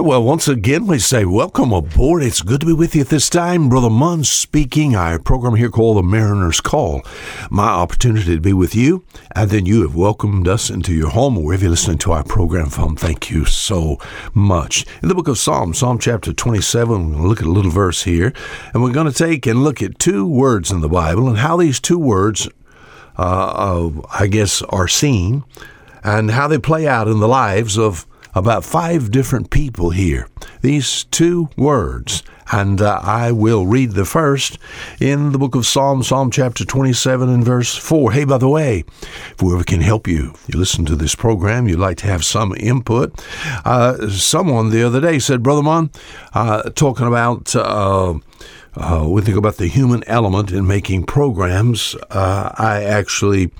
right, well, once again, we say welcome aboard. It's good to be with you at this time. Brother Munn speaking. Our program here called The Mariner's Call. My opportunity to be with you, and then you have welcomed us into your home wherever you're listening to our program from. Thank you so much. In the book of Psalms, Psalm chapter 27, we're going to look at a little verse here, and we're going to take and look at two words in the Bible and how these two words, uh, I guess, are seen and how they play out in the lives of about five different people here. These two words. And uh, I will read the first in the book of Psalms, Psalm chapter 27 and verse 4. Hey, by the way, if whoever can help you, you listen to this program, you'd like to have some input. Uh, someone the other day said, Brother Munn, uh, talking about. Uh, uh, we think about the human element in making programs. Uh, I actually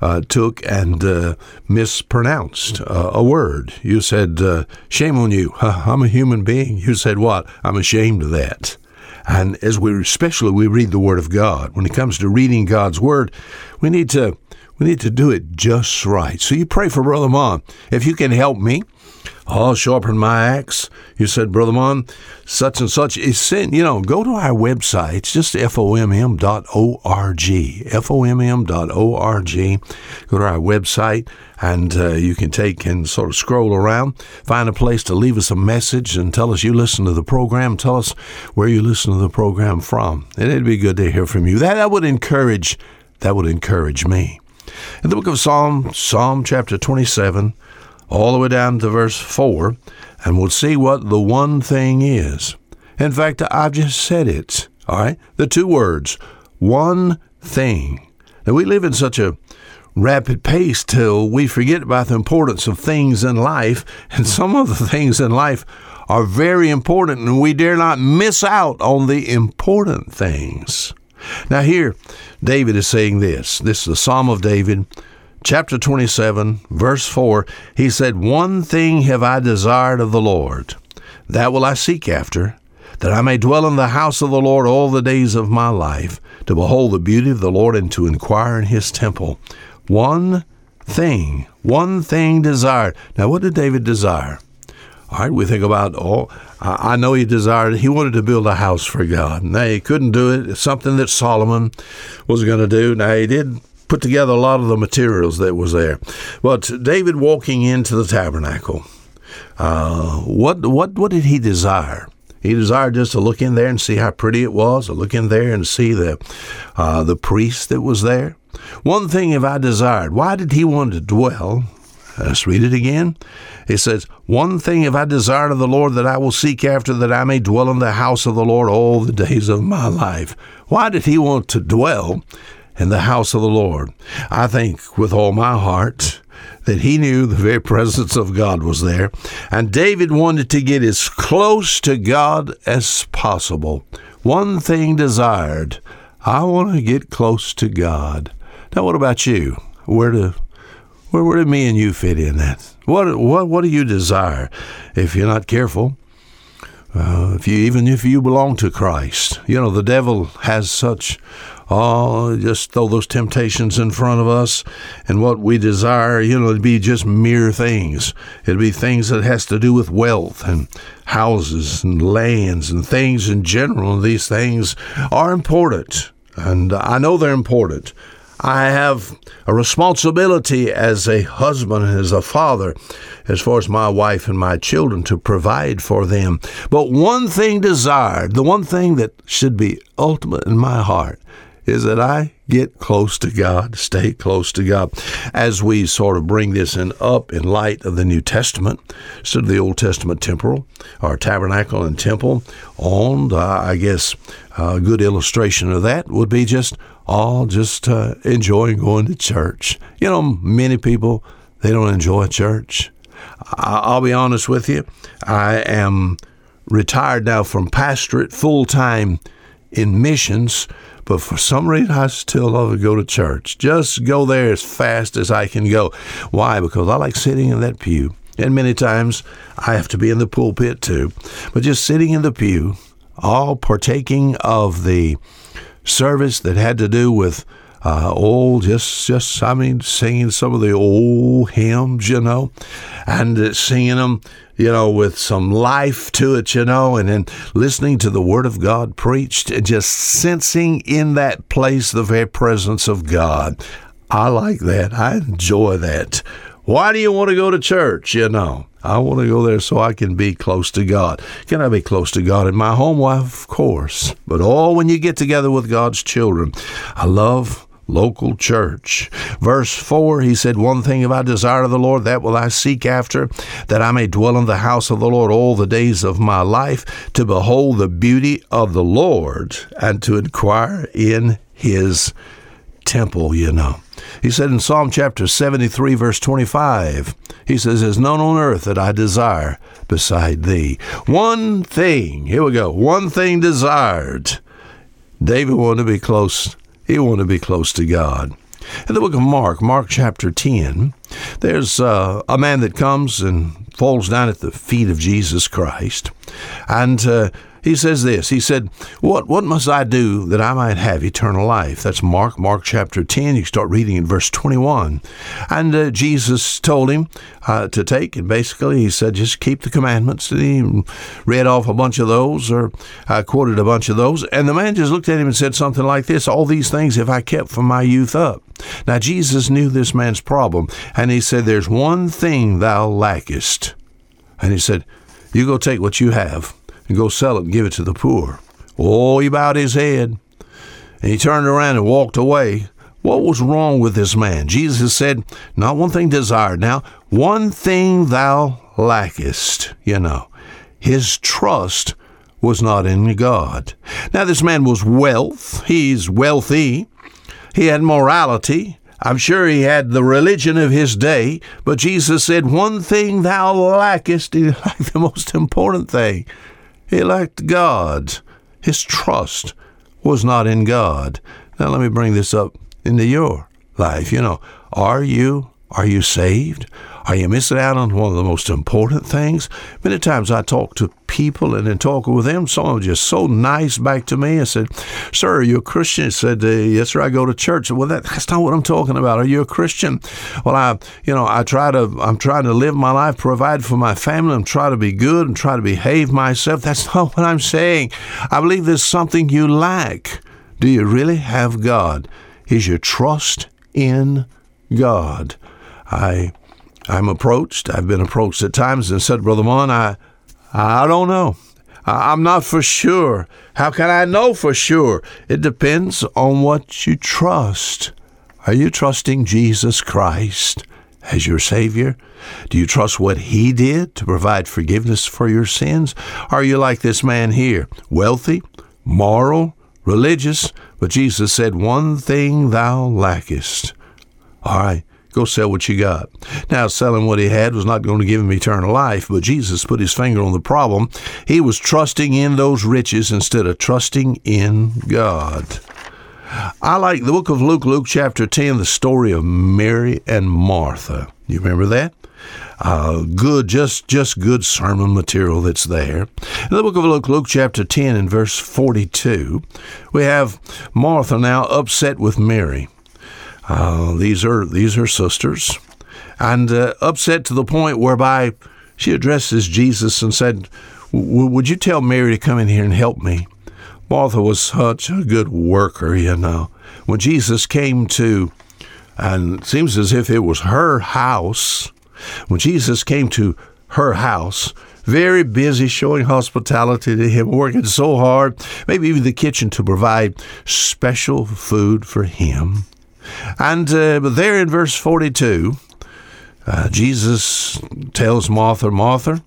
uh, took and uh, mispronounced uh, a word. You said, uh, shame on you. I'm a human being. You said, what? I'm ashamed of that. And as we, especially we read the Word of God, when it comes to reading God's Word, we need to, we need to do it just right. So you pray for Brother Munn. If you can help me, I'll sharpen my axe. You said, Brother Munn, such and such is sin. You know, go to our website. It's just fomm.org. fomm.org. Go to our website and uh, you can take and sort of scroll around, find a place to leave us a message and tell us you listen to the program. Tell us where you listen to the program from. And it'd be good to hear from you. That, that would encourage, that would encourage me. In the book of Psalm, Psalm chapter 27, all the way down to verse 4, and we'll see what the one thing is. In fact, I've just said it, all right? The two words, one thing. Now, we live in such a rapid pace till we forget about the importance of things in life, and some of the things in life are very important, and we dare not miss out on the important things. Now, here, David is saying this. This is the Psalm of David, chapter 27, verse 4, he said, One thing have I desired of the Lord, that will I seek after, that I may dwell in the house of the Lord all the days of my life, to behold the beauty of the Lord and to inquire in his temple. One thing, one thing desired. Now, what did David desire? All right, we think about, oh, I know he desired, he wanted to build a house for God. Now, he couldn't do it. It's something that Solomon was going to do. Now, he did put together a lot of the materials that was there. But David walking into the tabernacle, uh, what what what did he desire? He desired just to look in there and see how pretty it was, to look in there and see the uh, the priest that was there. One thing have I desired. Why did he want to dwell? Let's read it again. It says, One thing have I desired of the Lord that I will seek after, that I may dwell in the house of the Lord all the days of my life. Why did he want to dwell in the house of the Lord. I think with all my heart that he knew the very presence of God was there, and David wanted to get as close to God as possible. One thing desired I want to get close to God. Now, what about you? Where do where, where do me and you fit in that? What what what do you desire? If you're not careful, uh, if you even if you belong to Christ, you know the devil has such oh, just throw those temptations in front of us and what we desire, you know, it'd be just mere things. It'd be things that has to do with wealth and houses and lands and things in general. And these things are important. And I know they're important. I have a responsibility as a husband and as a father, as far as my wife and my children, to provide for them. But one thing desired, the one thing that should be ultimate in my heart, is that I get close to God, stay close to God. As we sort of bring this in up in light of the New Testament, of the Old Testament temporal, or tabernacle and temple, on, I guess, a good illustration of that would be just all just uh, enjoying going to church. You know, many people, they don't enjoy church. I'll be honest with you, I am retired now from pastorate full time in missions but for some reason, I still love to go to church. Just go there as fast as I can go. Why? Because I like sitting in that pew. And many times I have to be in the pulpit too. But just sitting in the pew, all partaking of the service that had to do with uh, old, just, just, I mean, singing some of the old hymns, you know, and uh, singing them, you know, with some life to it, you know, and then listening to the Word of God preached and just sensing in that place the very presence of God. I like that. I enjoy that. Why do you want to go to church? You know, I want to go there so I can be close to God. Can I be close to God in my home? Why, of course. But all when you get together with God's children, I love local church. Verse 4, he said, One thing if I desire of the Lord, that will I seek after, that I may dwell in the house of the Lord all the days of my life, to behold the beauty of the Lord and to inquire in his temple, you know. He said in Psalm chapter 73, verse 25, he says, There's none on earth that I desire beside thee. One thing, here we go, one thing desired. David wanted to be close he wanted to be close to God. In the book of Mark, Mark chapter 10, there's uh, a man that comes and falls down at the feet of Jesus Christ. And uh, he says this He said, what, what must I do that I might have eternal life? That's Mark, Mark chapter 10. You start reading in verse 21. And uh, Jesus told him uh, to take, and basically he said, just keep the commandments. And he read off a bunch of those, or uh, quoted a bunch of those. And the man just looked at him and said something like this All these things have I kept from my youth up. Now, Jesus knew this man's problem, and he said, There's one thing thou lackest. And he said, You go take what you have and go sell it and give it to the poor. Oh, he bowed his head and he turned around and walked away. What was wrong with this man? Jesus said, Not one thing desired. Now, one thing thou lackest, you know. His trust was not in God. Now, this man was wealth. He's wealthy. He had morality. I'm sure he had the religion of his day, but Jesus said, One thing thou lackest, like the most important thing. He lacked God. His trust was not in God. Now let me bring this up into your life. You know, are you are you saved? Are you missing out on one of the most important things? Many times I talk to people and then talking with them, some of them just so nice back to me. I said, Sir, are you a Christian? He said, uh, Yes, sir, I go to church. Well, that, that's not what I'm talking about. Are you a Christian? Well, I, you know, I try to, I'm trying to live my life, provide for my family, and try to be good and try to behave myself. That's not what I'm saying. I believe there's something you lack. Do you really have God? Is your trust in God? I I'm approached. I've been approached at times and said, Brother Munn, I, I don't know. I'm not for sure. How can I know for sure? It depends on what you trust. Are you trusting Jesus Christ as your Savior? Do you trust what He did to provide forgiveness for your sins? Are you like this man here, wealthy, moral, religious, but Jesus said, One thing thou lackest. All right, Go sell what you got. Now, selling what he had was not going to give him eternal life, but Jesus put his finger on the problem. He was trusting in those riches instead of trusting in God. I like the book of Luke, Luke chapter 10, the story of Mary and Martha. You remember that? Uh, good, just just good sermon material that's there. In the book of Luke, Luke chapter 10 and verse 42, we have Martha now upset with Mary. Uh, these are these are sisters, and uh, upset to the point whereby she addresses Jesus and said, "Would you tell Mary to come in here and help me?" Martha was such a good worker, you know. When Jesus came to, and it seems as if it was her house, when Jesus came to her house, very busy showing hospitality to him, working so hard, maybe even the kitchen to provide special food for him. And uh, there in verse 42, uh, Jesus tells Martha, Martha,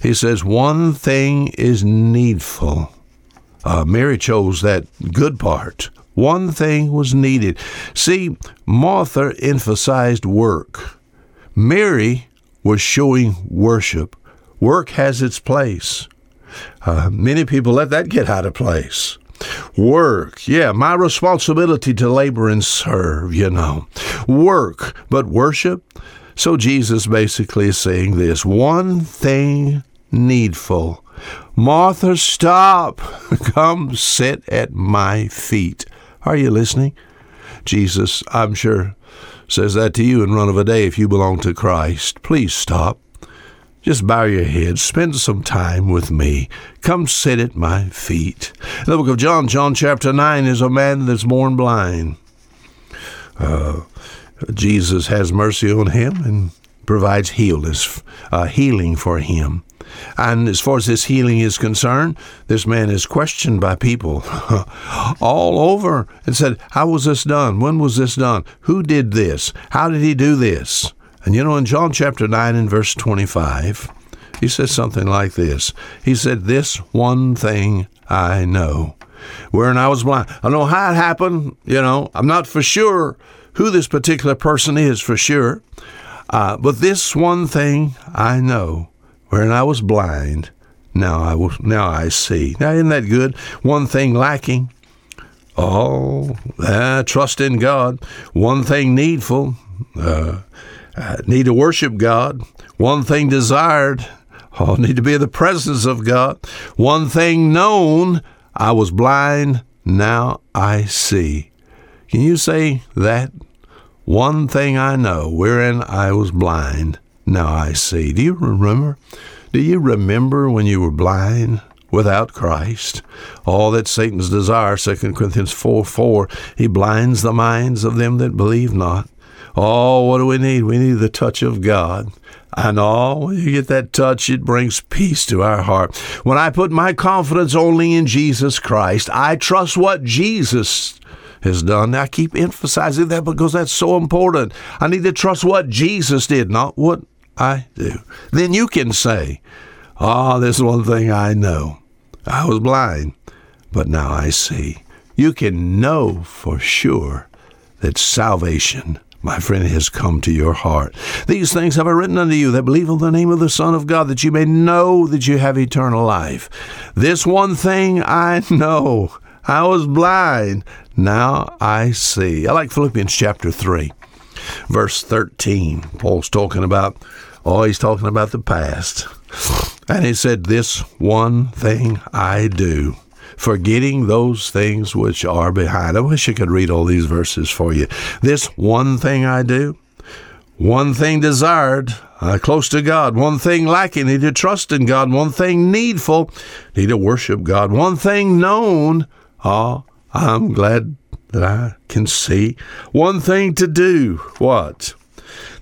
he says, one thing is needful. Uh, Mary chose that good part. One thing was needed. See, Martha emphasized work. Mary was showing worship. Work has its place. Uh, many people let that get out of place. Work, yeah, my responsibility to labor and serve, you know. Work, but worship. So Jesus basically is saying this one thing needful. Martha, stop. Come sit at my feet. Are you listening? Jesus, I'm sure, says that to you in run of a day if you belong to Christ. Please stop. Just bow your head. Spend some time with me. Come sit at my feet. In the book of John, John chapter 9, is a man that's born blind. Uh, Jesus has mercy on him and provides healness, uh, healing for him. And as far as this healing is concerned, this man is questioned by people all over and said, How was this done? When was this done? Who did this? How did he do this? And you know, in John chapter 9 and verse 25, he says something like this He said, This one thing I know. Wherein I was blind. I know how it happened, you know, I'm not for sure who this particular person is for sure. Uh, but this one thing I know wherein I was blind, now I will, now I see. Now isn't that good? One thing lacking. Oh, uh, trust in God. One thing needful. Uh, uh, need to worship God. One thing desired. Oh, need to be in the presence of God. One thing known. I was blind. Now I see. Can you say that? One thing I know, wherein I was blind. Now I see. Do you remember? Do you remember when you were blind without Christ? All that Satan's desire, 2 Corinthians 4 4, he blinds the minds of them that believe not. Oh, what do we need? We need the touch of God. And all when you get that touch, it brings peace to our heart. When I put my confidence only in Jesus Christ, I trust what Jesus has done. I keep emphasizing that because that's so important. I need to trust what Jesus did, not what I do. Then you can say, Ah, oh, this is one thing I know. I was blind, but now I see. You can know for sure that salvation, my friend, has come to your heart. These things have I written unto you that believe on the name of the Son of God, that you may know that you have eternal life. This one thing I know. I was blind, now I see. I like Philippians chapter 3 verse 13. Paul's talking about, oh, he's talking about the past. And he said, This one thing I do, forgetting those things which are behind. I wish I could read all these verses for you. This one thing I do, one thing desired, uh, close to God. One thing lacking, need to trust in God. One thing needful, need to worship God. One thing known, ah, I'm glad that I can see. One thing to do. What?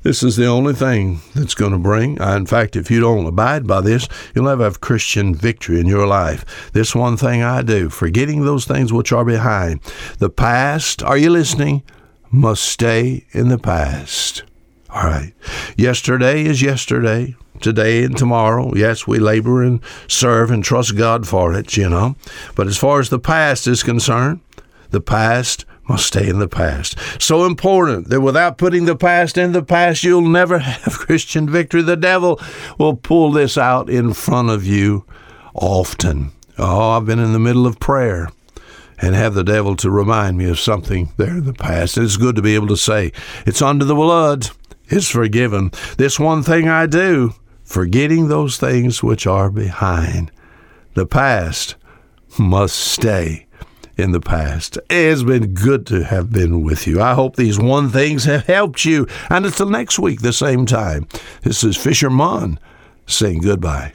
This is the only thing that's going to bring. Uh, in fact, if you don't abide by this, you'll never have Christian victory in your life. This one thing I do, forgetting those things which are behind. The past, are you listening? Must stay in the past. All right. Yesterday is yesterday. Today and tomorrow, yes, we labor and serve and trust God for it, you know. But as far as the past is concerned, the past must stay in the past. So important that without putting the past in the past, you'll never have Christian victory. The devil will pull this out in front of you often. Oh, I've been in the middle of prayer and have the devil to remind me of something there in the past. It's good to be able to say, It's under the blood, it's forgiven. This one thing I do, forgetting those things which are behind. The past must stay in the past. It's been good to have been with you. I hope these one things have helped you. And until next week, the same time, this is Fisher Munn saying goodbye.